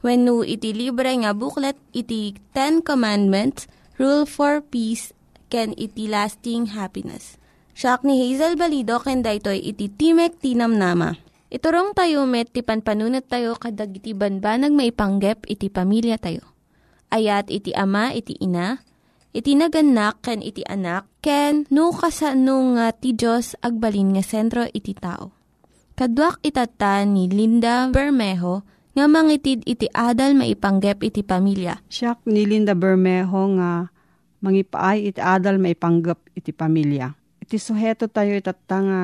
When no iti libre nga booklet, iti Ten Commandments, Rule for Peace, can iti lasting happiness. Siya ni Hazel Balido, ken daytoy iti Timek Tinam Nama. Iturong tayo met, ti panpanunat tayo kadag iti banbanag maipanggep iti pamilya tayo. Ayat iti ama, iti ina, iti naganak, ken iti anak, ken no kasano nga ti Diyos agbalin nga sentro iti tao. Kaduak itata ni Linda Bermejo nga mangitid iti adal maipanggep iti pamilya. Siya ni Linda Bermejo nga mangipaay iti adal maipanggap iti pamilya. Iti suheto tayo itata nga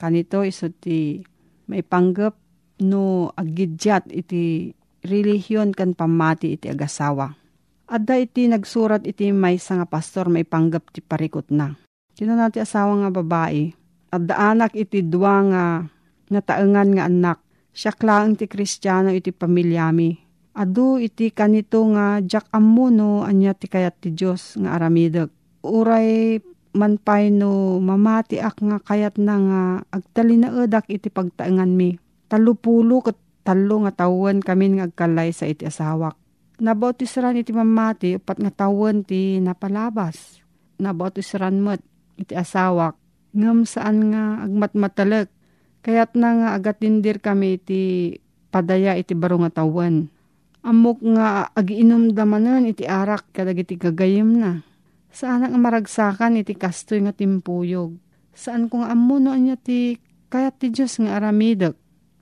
kanito iso ti maipanggap no agidyat iti relihiyon kan pamati iti agasawa. Adda iti nagsurat iti may nga pastor maipanggap ti parikot na. Tino nati asawa nga babae. Adda anak iti dua nga nataengan nga anak. Siya klaang ti kristyano iti pamilyami. Adu iti kanito nga jak amuno anya ti kayat ti Diyos nga aramideg. Uray manpay no mamati ak nga kayat na nga agtalinaedak iti pagtaengan mi. Talupulo kat talo nga tawen kami nga agkalay sa iti asawak. Nabautisran iti mamati upat nga tawen ti napalabas. Nabautisran met iti asawak. Ngam saan nga agmatmatalag. Kayat na nga agatindir kami iti padaya iti baro nga tawen. Amok nga agiinom damanan iti arak kadag iti gagayim na. Saan ang maragsakan iti kastoy nga timpuyog. Saan kung amuno anya ti kayat ti Diyos nga aramidek.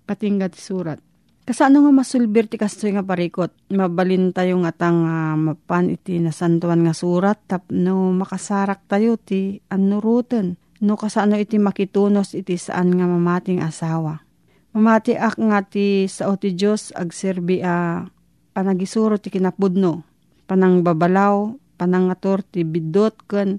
Katingga ti surat. Kasano nga masulbir ti kastoy nga parikot. Mabalin tayo nga tang uh, mapan iti nasantuan nga surat. Tapno makasarak tayo ti anuruten. No kasano iti makitunos iti saan nga mamating asawa. Mamati ak nga ti sao ti Diyos agserbi a panagisuro ti kinapudno. Panang babalaw, panangator ti bidot ken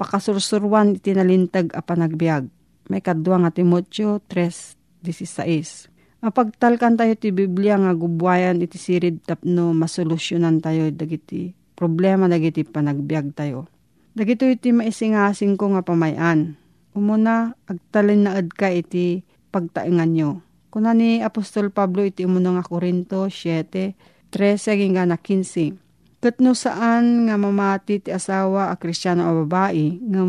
pakasursurwan iti nalintag a panagbiag. May kadwa nga Timotyo 3.16. Mapagtalkan tayo ti Biblia nga gubwayan iti sirid tapno masolusyonan tayo dagiti problema dagiti panagbiag tayo. Dagito iti maisingasing ko nga pamayan. Umuna, agtalin na ka iti pagtaingan nyo. Kuna ni Apostol Pablo iti umuna nga Korinto 7, 13 nga na 15. Kat no saan nga mamati ti asawa a kristyano o babae, nga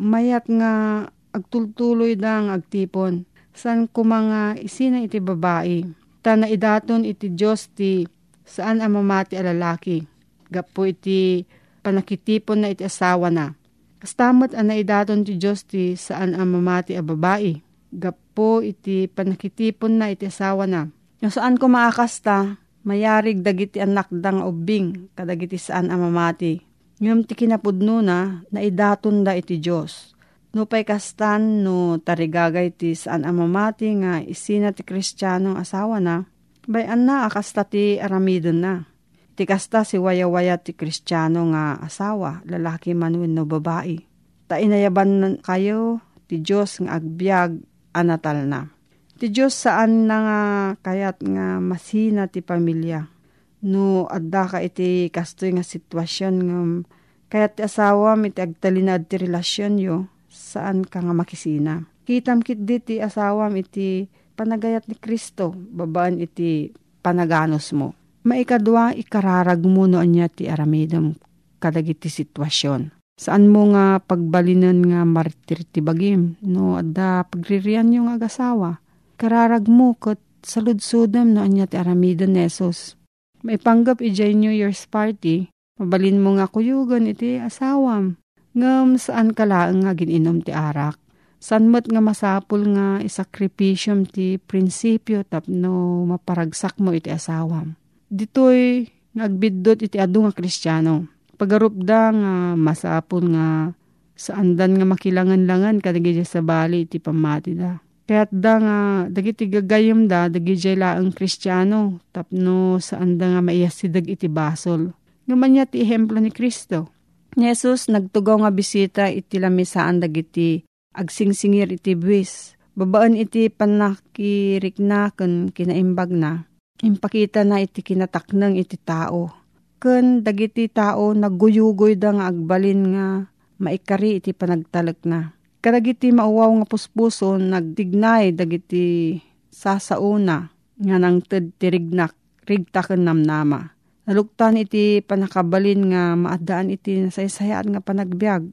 mayat nga agtultuloy dang agtipon. San kumanga isina iti babae. Ta na idaton iti Diyos ti saan ang mamati a lalaki. Gapo iti panakitipon na iti asawa na. Kastamot ang naidaton ti Diyos ti saan ang mamati a babae. Gapo iti panakitipon na iti asawa na. Yung saan ko maakasta, mayarig dagiti anak dang ubing kadagiti saan ang mamati. Ngam ti kinapudno na, naidaton da iti Diyos. No pay kastan no tarigagay ti saan amamati nga isina ti kristyano asawa na, bayan na akasta ti aramidon na. Ti kasta si waya-waya ti kristyano nga asawa, lalaki man no babae. Ta inayaban kayo ti Diyos nga agbyag anatal na. Ti Diyos saan na nga kayat nga masina ti pamilya. No adda ka iti kastoy nga sitwasyon nga kayat ti asawa iti agtalinad ti relasyon yo saan ka nga makisina. Kitam kit di ti asawam iti panagayat ni Kristo, babaan iti panaganos mo. Maikadwa, ikararag mo no anya ti aramidam kadagiti sitwasyon. Saan mo nga pagbalinan nga martir ti bagim, no adda pagririan yung agasawa. Kararag mo kat saludsudam no anya ti aramidan nesos. Maipanggap ijay New Year's party, mabalin mo nga kuyugan iti asawam. Ngam saan kalaang nga gininom ti arak. San mo't nga masapul nga isakripisyum ti prinsipyo tapno maparagsak mo iti asawam. Ditoy nagbiddot iti adu nga kristyano. Pagarupda nga masapul nga saandan nga makilangan-langan kadagiti sa bali iti pamati da. Kaya't da nga dagiti gagayom da dagiti laang kristyano tapno saan da nga maiyasidag iti basol. Ngaman ti ehemplo ni Kristo Ni Jesus nagtugaw nga bisita iti lamisaan dagiti agsingsingir iti buwis. Babaan iti panakiriknaken kinaimbag na. Impakita na iti kinataknang iti tao. Ken dagiti tao nagguyugoy da nga agbalin nga maikari iti panagtalek na. Kadagiti mauwaw nga puspuso nagtignay dagiti sasauna nga nang ted tirignak rigtaken namnama Naluktan iti panakabalin nga maadaan iti nasaysayaan nga panagbiag.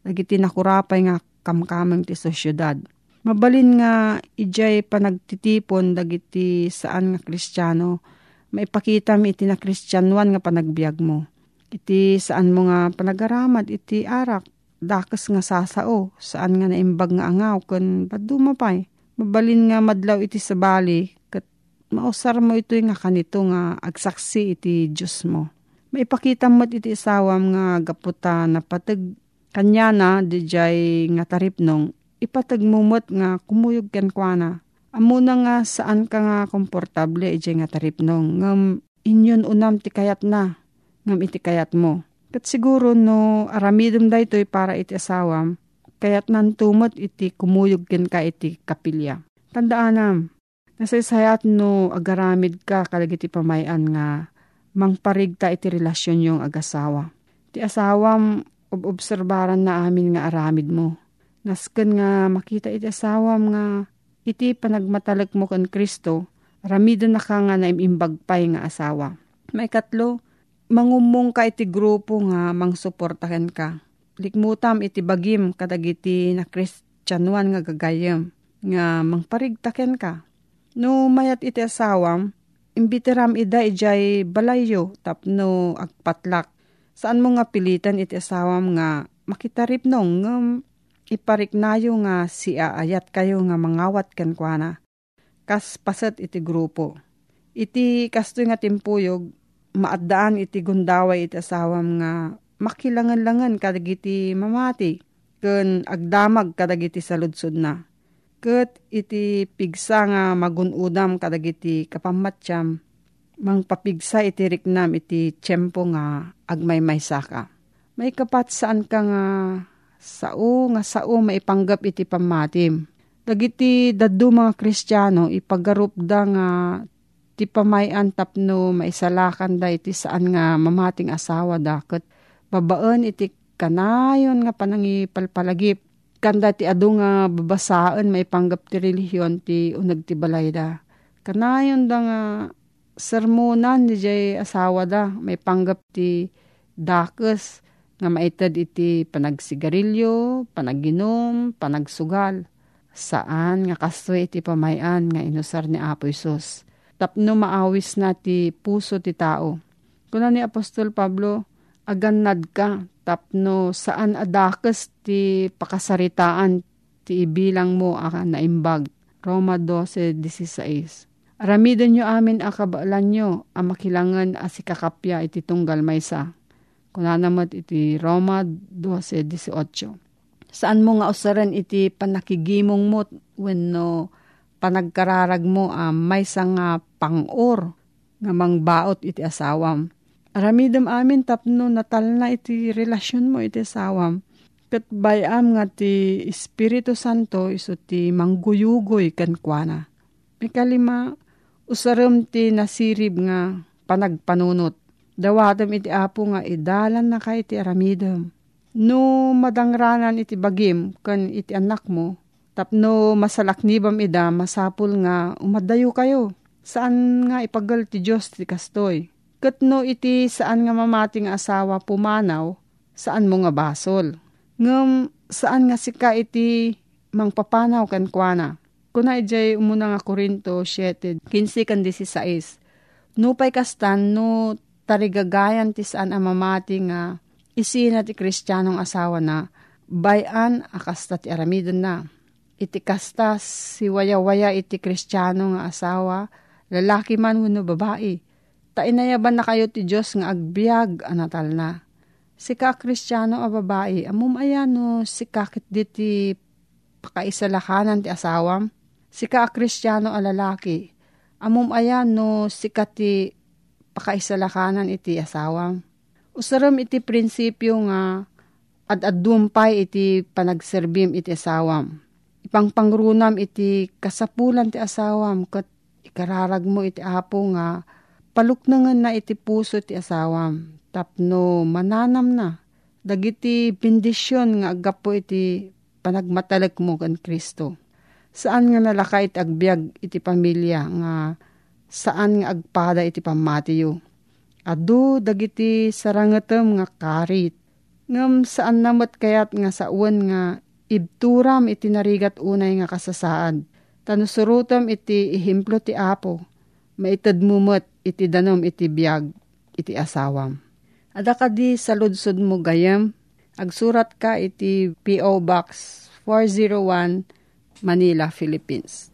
Dagiti nakurapay nga kamkamang ti sosyudad. Mabalin nga ijay panagtitipon dagiti saan nga kristyano. Maipakita mi iti na kristyanuan nga panagbiag mo. Iti saan mo nga panagaramad iti arak. Dakas nga sasao. Saan nga naimbag nga angaw kan padumapay. Mabalin nga madlaw iti sabali mausar mo ito nga kanito nga agsaksi iti Diyos mo. Maipakita mo iti isawam nga gaputa na patag kanya na dijay nga taripnong ipatag mumot nga kumuyog ken kwa na. Amo nga saan ka nga komportable iti nga taripnong ngam inyon unam ti kayat na ngam iti kayat mo. Kat siguro no aramidom da ito'y para iti asawam kayat nan tumot iti kumuyog ken ka iti kapilya. Tandaanam, Nasaysayat no agaramid ka kalagiti pamayan nga mangparigta iti relasyon yung agasawa. Ti asawam obserbaran na amin nga aramid mo. Nasken nga makita iti asawam nga iti panagmatalek mo kan Kristo, ramido na ka nga naimimbagpay nga asawa. May katlo, mangumong ka iti grupo nga mangsuportahan ka. Likmutam iti bagim kadagiti na kristyanuan nga gagayem nga mangparigtaken ka No mayat iti asawam, imbitiram ida ijay balayo tapno agpatlak. Saan mo nga pilitan iti asawam nga makitarip nong ngam ipariknayo nga si aayat kayo nga mangawat kan na. Kas pasat iti grupo. Iti kastoy nga timpuyog, maadaan iti gundaway iti asawam nga makilangan-langan kadagiti mamati, ken agdamag kadagiti saludsod na Ket iti pigsa nga magunudam kadagiti kapamatyam, mangpapigsa iti riknam iti tiyempo nga agmay saka. May kapat saan ka nga sao nga sao maipanggap iti pamatim. Dagiti dadu mga kristyano ipagarup da nga ti pamayan tapno maisalakan da iti saan nga mamating asawa da ket babaan iti kanayon nga panangipalpalagip kanda ti adu nga babasaan may panggap ti relihiyon ti unag ti balay da. Kanayon da nga sermonan di jay asawa da may panggap ti dakes nga maitad iti panagsigarilyo, panaginom, panagsugal. Saan nga kastoy iti pamayan nga inusar ni Apo Isus. Tapno maawis na ti puso ti tao. Kuna ni Apostol Pablo, agannad ka tapno saan adakes ti pakasaritaan ti ibilang mo aka naimbag. Roma 12.16 Aramidon nyo amin akabalan nyo ang makilangan as ikakapya iti tunggal maysa. Kunanamat iti Roma 12.18. Saan mo nga usaran iti panakigimong mo when no panagkararag mo um, may nga pangor nga mangbaot iti asawam. Aramidam amin tapno natal na iti relasyon mo iti asawam. Kat bayam nga ti Espiritu Santo iso ti mangguyugoy kan kuana. Ikalima, usaram ti nasirib nga panagpanunot. Dawatam iti apo nga idalan na ka iti aramidam No madangranan iti bagim kan iti anak mo, tapno masalaknibam ida masapul nga umadayo kayo. Saan nga ipagal ti Diyos ti kastoy? Kat no iti saan nga mamating asawa pumanaw, saan mo nga basol? Ngam saan nga sika iti mangpapanaw kan kuana? Kuna ijay umuna nga Korinto 7, 15 kan 16. Nupay kastan no tarigagayan ti saan amamati nga isina ti kristyanong asawa na bayan akasta ti aramidon na. Iti kasta si waya-waya iti kristyano nga asawa, lalaki man wano babae. Ta inayaban na kayo ti Diyos nga agbyag anatal na. Si ka kristyano a babae, amum ayano si kakit diti pakaisalakanan ti asawam. Si ka kristyano a lalaki, amum ayano si ti pakaisalakanan iti asawam Usaram iti prinsipyo nga at adumpay iti panagserbim iti asawam. Ipangpangrunam iti kasapulan ti asawam kat ikararag mo iti apo nga paluknangan na iti puso ti asawam. Tapno mananam na. Dagiti bendisyon nga agapo iti panagmatalag mo kan Kristo. Saan nga nalaka iti agbyag iti pamilya nga saan nga agpada iti pamatiyo Adu dagiti sarangatem nga karit. Ngam saan namot kayat nga sa uwan nga ibturam iti narigat unay nga kasasaad. Tanusurutam iti ihimplo ti apo. Maitad mumot iti danom iti biyag iti asawam. Ada ka di sa ludsod mo gayam. Agsurat ka iti P.O. Box 401 Manila, Philippines.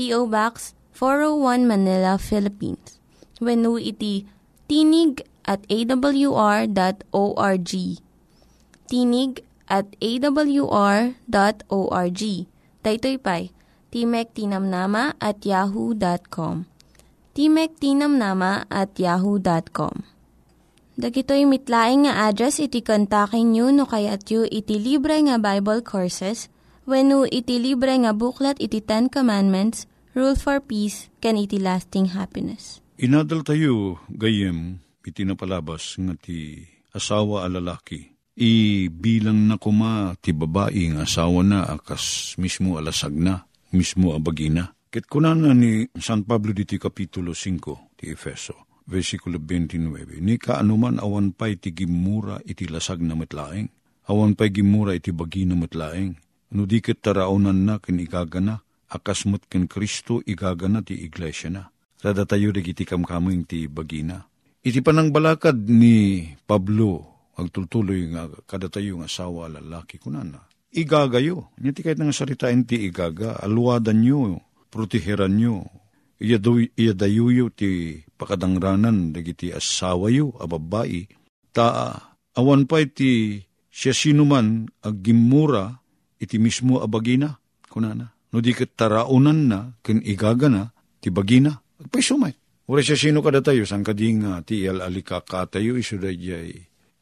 P.O. Box 401 Manila, Philippines. When iti tinig at awr.org. Tinig at awr.org. Daytoy pay, Timek Tinamnama at yahoo.com. Timek Tinamnama at yahoo.com. Dagitoy mitlaing nga address iti kontakin nyo no kayat yu iti libre nga Bible Courses when iti libre nga buklat iti Ten Commandments, Rule for Peace, can iti lasting happiness. Inadal tayo, gayem, iti napalabas nga ti asawa a lalaki. I bilang na kuma ti babae nga asawa na akas mismo alasag na, mismo abagina. Ket kunana ni San Pablo diti Kapitulo 5 ti Efeso, versikulo 29, ni kaanuman awan pa'y ti gimura iti lasag na matlaeng, awan pa'y gimura iti bagina matlaeng, No di ket taraunan na ken igagana, akasmut ken Kristo igagana ti iglesia na. Rada tayo dagiti kamkaming ti bagina. Iti panang balakad ni Pablo, agtultuloy nga kada tayo nga asawa lalaki kunana. Igagayo, niya ti kahit nga saritain ti igaga, aluwadan nyo, proteheran nyo, iyadayuyo ti pakadangranan dagiti asawa yo, ababai, ta awan pa iti siya sinuman aggimura iti mismo a bagina, kunana. No di kat taraunan na, ken igagana, ti bagina, agpay sumay. Ura siya sino kada tayo, sang kading uh, ti alalika ka tayo, iso da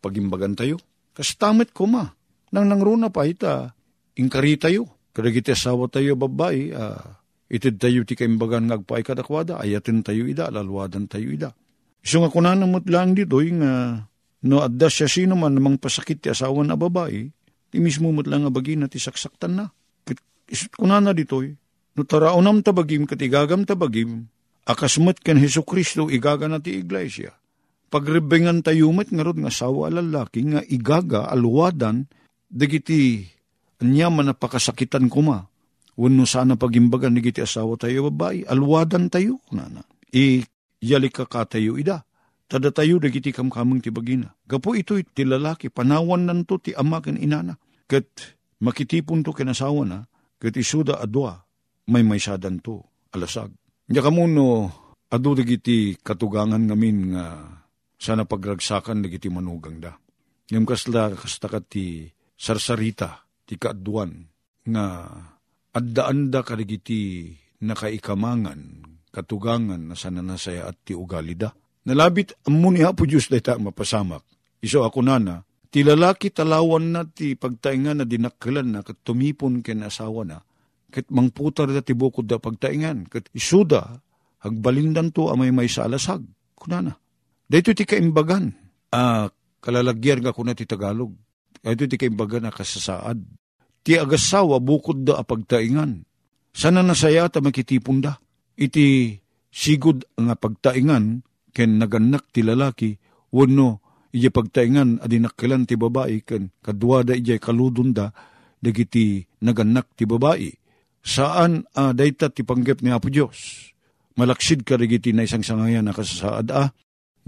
pagimbagan tayo. Kas tamit ko ma, nang nangruna pa ita, inkari tayo. Kada kita asawa tayo babae, uh, itid tayo ti kaimbagan ngagpaay kadakwada, ayatin tayo ida, lalwadan tayo ida. Iso nga kunanan mo't lang dito, yung uh, no adda siya sino man namang pasakit ti asawa na babae, Ti mismo mo't lang abagin na ti saksaktan na. Isut ko na ditoy. No taraonam tabagim kat igagam tabagim, akasmat kan Heso Kristo igaga na ti iglesia. pagrebengan tayo met nga rod nga asawa lalaki nga igaga aluwadan dagiti anya man napakasakitan kuma Wano sana pagimbagan ni giti asawa tayo babae, alwadan tayo, nana. I yali ka tayo ida. Tada tayo dagiti kamkamang ti bagina. Gapo ito ti lalaki, panawan nanto ti ama ken inana. Kat makitipon to kinasawa na, kat isuda adwa, may may sadan to, alasag. Nya kamuno, adu dagiti katugangan ngamin nga sana pagragsakan dagiti manugang da. Ngam kasla kastakat ti sarsarita, ti kaadwan, nga adda-anda karigiti nakaikamangan, katugangan na sana nasaya at ti ugalida. Nalabit ammo ni Apo Diyos dayta mapasamak. Iso ako nana, ti lalaki talawan na ti pagtaingan na dinakkelan na kat tumipon ken asawa na, kat mangputar da ti bukod da pagtaingan, kat isuda, hagbalindan to amay may sa alasag. Kunana. Dito ti kaimbagan, ah, kalalagyan ka kuna ti Tagalog. Dito ti kaimbagan na kasasaad ti agasawa bukod da apagtaingan. Sana nasaya ta makitipon da. Iti sigod nga pagtaingan ken naganak ti lalaki wano iya pagtaingan adinakkilan ti babae ken kadwada iya kaludon da dagiti naganak ti babae. Saan uh, dayta ti panggep ni Apo Diyos? Malaksid ka dagiti na isang sangayan na kasasaad ah.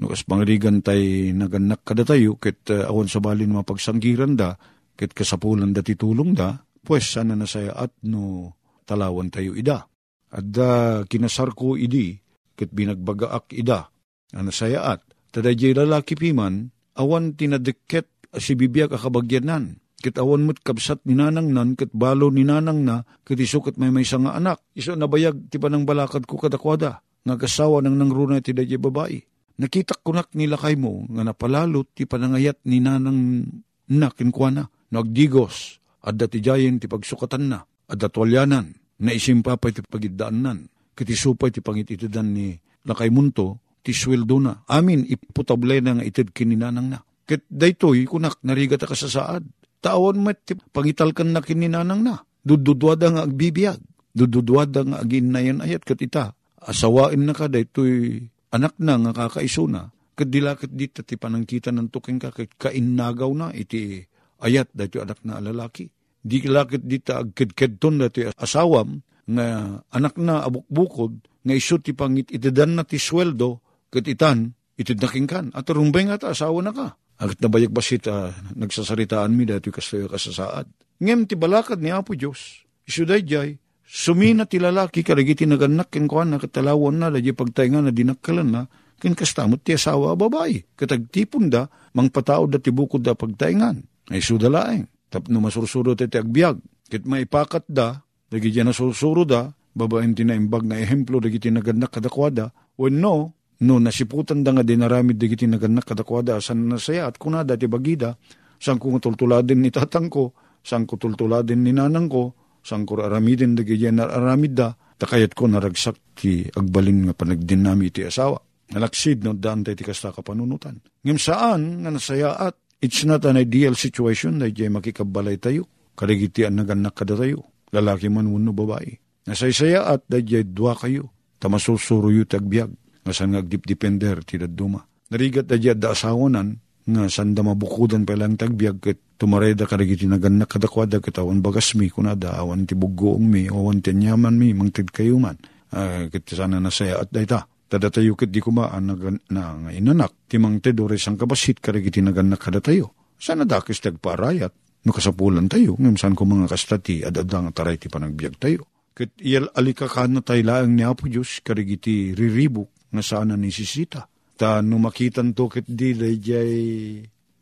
No, as pangrigan tay naganak kada tayo, ket uh, awan sa balin mapagsanggiran da, ket kasapulan dati tulong da, pues sana nasaya at no talawan tayo ida. At da kinasar ko idi, ket binagbagaak ida, anasaya at, tada jay lalaki piman, awan tinadeket si bibiyag akabagyanan. Ket awan mo't kabsat ni nanang nan, ket balo ni nanang na, ket iso ket may may nga anak. Iso nabayag ti panang balakad ko kadakwada, nga kasawa ng nangruna ti dayjay babae. Nakita kunak nila kay mo, nga napalalot ti panangayat ni nanang na kinkwana nagdigos, at datijayin ti pagsukatan na, at datwalyanan, na isimpa pa ti pagidaanan, kiti supay ti pangititidan ni lakay munto, ti sweldo na. Amin, iputablay na nga itid kininanang na. Ket daytoy kunak narigat ka sa saad. Taon met ti pangitalkan na kininanang na. Dududwada nga agbibiyag. Dududwada nga aginayan ayat kat ita. Asawain na ka daytoy anak na nga kakaiso na. Kat dilakit dita ti panangkita ng tuking ka kainagaw na iti ayat dati anak na lalaki. Di lakit dita agkid-kedton dati asawam nga anak na abukbukod nga iso ti pangit itidan na ti sweldo ket itan itid nakingkan at rumbay nga ta asawa na ka. Agit nabayag basit uh, nagsasaritaan mi dati kasayo kasasaad. Ngem ti balakad ni Apo Diyos. Iso jay, sumina ti lalaki karagiti naganak ken kuan na katalawon na dadi pagtainga na dinakkalan na ken kastamot ti asawa babae. Katagtipon da, mangpatao da ti bukod da pagtaingan. Ay sudalaeng. Tap no masursuro ti agbyag. Kit maipakat da, dagi dyan na sursuro da, babaeng tinaimbag na ehemplo dagi tinaganak kadakwada, when no, no nasiputan da nga dinaramid dagi tinaganak kadakwada, asan nasaya at kunada ti bagida, sang ko tultuladin ni tatang ko, sang ko tultuladin ni nanang ko, sang ko aramidin dagi dyan na aramid da, takayat ko naragsak ti agbalin nga panagdinami ti asawa. Nalaksid no daan ti kasta kapanunutan. Ngem saan nga nasaya at It's not an ideal situation na jay makikabalay tayo. Karigitian na ganak kada tayo. Lalaki man wano babae. Nasaysaya at da jay dua kayo. Tamasusuro yu tagbiag. Ngasan nga dipdipender tidad duma. Narigat da jay da asawanan nga sanda mabukudan pa lang tagbiag ket tumareda karigiti na ganak kadakwada ket awan bagas mi kunada awan ti buggoong mi awan ti nyaman mi mangtid kayo man. Uh, ket sana nasaya at dayta. Tadatayo ket di kumaan na, na nga inanak, timang tedo sang kabasit karigiti naganak kada tayo. Sana dakis tagparayat, no kasapulan tayo, ngam saan ko mga kastati, adadang taray ti panagbiag tayo. Ket iyal alikakan na tayo laang ni Apo Diyos, karigiti riribuk, nga sana ni sisita. Ta no makitan to ket di dayjay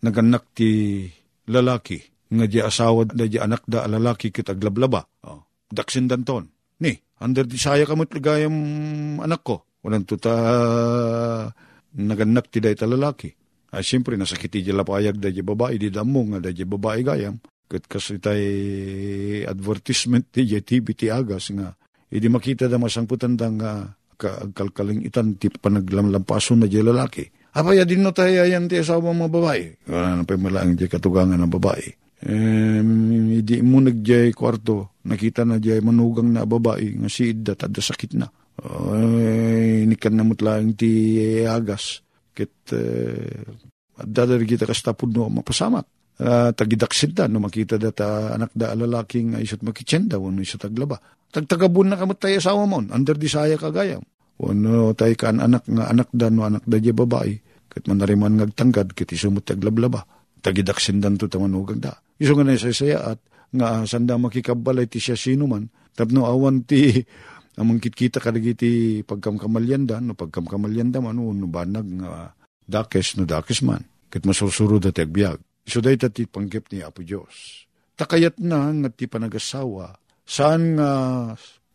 naganak ti lalaki, nga di asawa da di anak da lalaki ket aglablaba. Oh, daksin danton. Ni, under di saya kamot ligayam anak ko Walang tuta naganak ti day lalaki. Ay siyempre nasakiti di lapayag da di babae di damo nga da di babae gayam. Kat kasi tay advertisement ti di TV ti agas nga. Idi makita da masangputan da nga kalkaling itan ti panaglamlampason na di lalaki. Apaya din no tayo yan ti asawa mga babae. Wala na pa di katugangan ng babae. Um, hindi mo nagjay kwarto, nakita na jay manugang na babae, nga si Idda, tada sakit na. Ay, nikan na lang ti agas. Kit uh, dadari kita kastapod no mapasamak. Uh, tagidaksid da, no makita data anak da alalaking isot makitsenda, wano isot taglaba. Tagtagabun na kamot tayo asawa mo, under disaya kagayam. Wano tayo kan anak nga anak da, no anak da di babae. Kat manariman ngagtanggad, kit isumot taglablaba. Tagidaksin dan to tamanugag da. Iso nga na saya at nga sanda makikabalay ti siya sino man. Tapno awan ti amang kitkita kadagiti pagkamkamalyanda, no pagkamkamalyanda man, no banag nga dakes no dakes man. Kat masursurod at agbyag. So dahi ti panggip ni Apo Diyos. Takayat na nga ti panagasawa, saan nga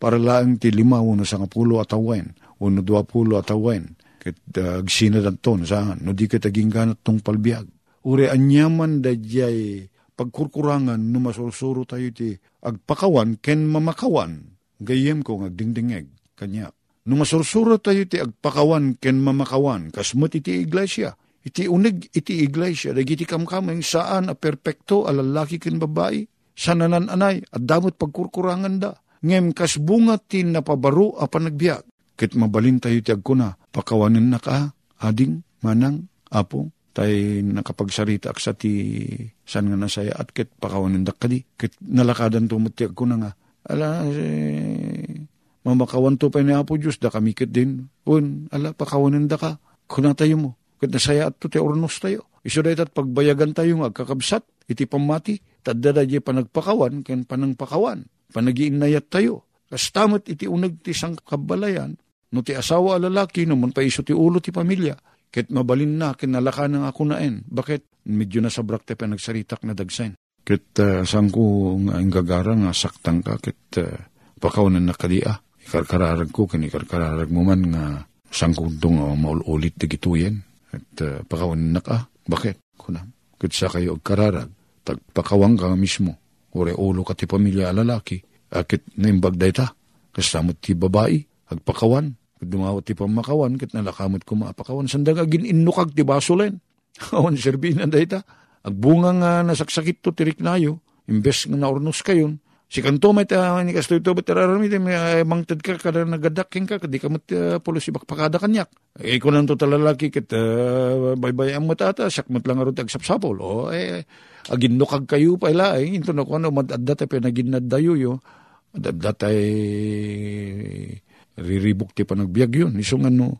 para lang ti lima uno sa ngapulo at awen, uno dua pulo at awen, kat uh, agsinadan ton saan, no di ka taging ganat tong palbiag. Ure anyaman da jay pagkurkurangan no masursuro tayo ti agpakawan ken mamakawan, gayem ko ngagdingdingeg kanya. No masursuro tayo ti agpakawan ken mamakawan, kasmat iti iglesia, iti unig iti iglesia, dagiti kamkameng saan a perpekto a lalaki ken babae, sa nanananay at damot pagkurkurangan da. Ngem kas bunga tin napabaro a panagbiag. Kit mabalin tayo ti agkuna, pakawanin na ka, ading, manang, apo, tay nakapagsarita ak sa ti san nga nasaya at kit pakawanin kadi. Kit nalakadan tumati agkuna nga, ala, eh, mamakawan to pa ni Apo Diyos, da kami kit din. Un, ala, pakawanin da ka, kuna tayo mo ket nasaya at ti ornos tayo. Iso at pagbayagan tayo nga kakabsat, iti pamati, tadda di panagpakawan, ken panangpakawan, panagiinayat tayo. Kastamot iti unag ti sang kabalayan, no ti asawa lalaki, no man paiso ti ulo ti pamilya, ket mabalin na, ken nalaka ng ako naen. Bakit? Medyo na sabrak te panagsaritak na dagsain. Ket uh, sang ko nga gagara nga saktang ka, ket uh, pakawanan na kadia. Ikarkararag ko, ken ikarkararag mo man nga sangkuntong uh, maulit ti gituyen at uh, pakawan na ka. Bakit? Kunam. Kutsa kayo agkararag. Tagpakawang ka mismo. Ure ulo ka ti pamilya lalaki. Akit naimbag day ta. Kasamot ti babae. Agpakawan. Dumawat ti pamakawan. Kit nalakamot ko maapakawan. Sandag agin inukag ti basulen. Awan serbinan day ta. Agbunga nga nasaksakit to tirik nayo. Imbes nga naurnos kayon Si kanto may ta ni kastoy to bet tararami te may mangted ka kada nagadaking ka kadi ka mat uh, pulo si bakpakada kanyak. Eh ko nan to talalaki ket uh, baybay ang matata sak mat lang arot agsapsapol. O eh agin no kag kayo pa ila eh into no kono madadda te penagin dayo yo. Adadda tay riribok ti panagbiag yun. Isong ano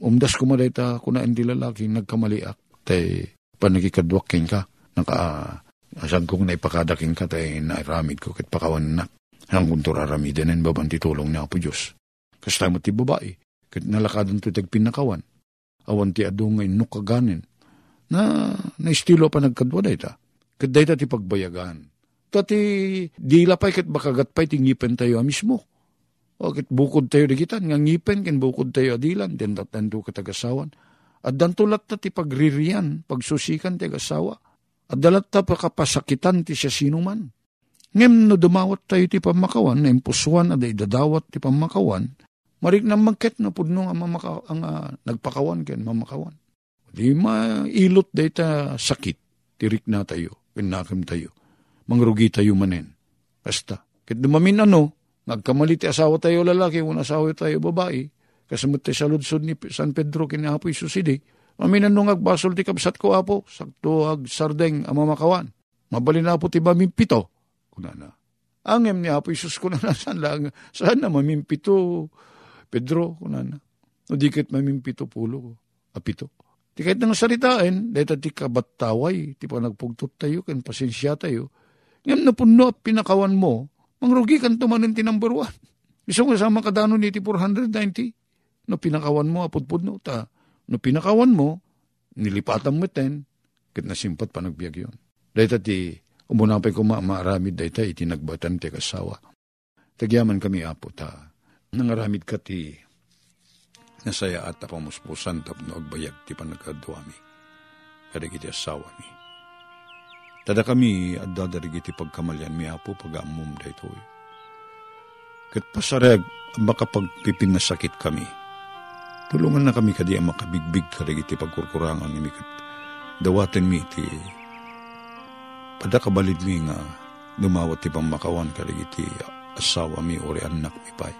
umdas ko ta kuna hindi lalaki nagkamaliak tay panagikadwaking ka. Naka Asan kong naipakadaking ka tayo nairamid ko kit pakawan na. Hanggang turaramidin ang baban titulong niya po Diyos. Kasta mo ti babae, kit nalakadan to tag pinakawan. Awan ti adong ngay nukaganin. Na naistilo pa nagkadwa da ita. Kit da ti pagbayagan. Tati dila pa'y kit bakagat pa'y tingipen tayo mismo. O kit bukod tayo digitan, nga ngipen kin bukod tayo adilan, den datando katagasawan. At dantulat ta ti pagririan, pagsusikan ti agasawa at dalat ta pakapasakitan ti siya sinuman. Ngem no dumawat tayo ti pamakawan, na impuswan at idadawat ti pamakawan, marig na magket na pudno ang, mamaka, ang uh, nagpakawan ken mamakawan. Di mailot day ta sakit, tirik na tayo, pinakim tayo, mangrugi tayo manen. Basta, kit dumamin ano, nagkamali ti asawa tayo lalaki, kung asawa tayo babae, kasamot tayo sa ludsod ni San Pedro kinahapoy susidi, Maminan nung agbasol ti kabsat ko apo, sakto ag sardeng amamakawan. Mabalin na po ti mamimpito. Kuna na. Angem ni Apo Isus kuna na, saan lang, saan na mamimpito, Pedro, kuna na. O dikit mamimpito pulo, apito. Di kahit nang saritain, dahil ti kabattaway, ti pa nagpugtot tayo, kan pasensya tayo. Ngayon na puno pinakawan mo, mangrugi kan tumanin ti number one. Isang kasama kadano ni ti 490, no pinakawan mo, apudpud no, ta, No pinakawan mo, nilipatan mo ten, kat nasimpat pa nagbiag yun. Dahil ti, umunapay ko maaramid dahi ta, itinagbatan ti kasawa. Tagyaman kami apo ta, nangaramid ka ti nasaya at pamuspusan tapno agbayag ti panagkaduami. Kadag iti asawa mi. Tada kami at dadarig iti pagkamalyan mi apo pagamum da ito. Kat pasarag makapagpiping na sakit kami Tulungan na kami kadi ang makabigbig karig iti pagkurkurangan ni mikat. Dawaten mi iti padakabalid mi nga dumawat ti pamakawan karig iti asawa mi ori anak mi pay.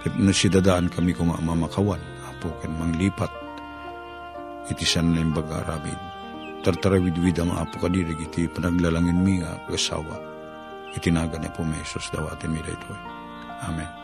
Kat nasidadaan kami kung mamakawan, apo kan manglipat. iti san na imbaga aramid. Tartarawid-wid ang apo kadirig iti panaglalangin mi nga kasawa. Itinaga ni po mesos dawatin mi dayto. Amen.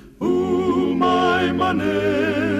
umay manen,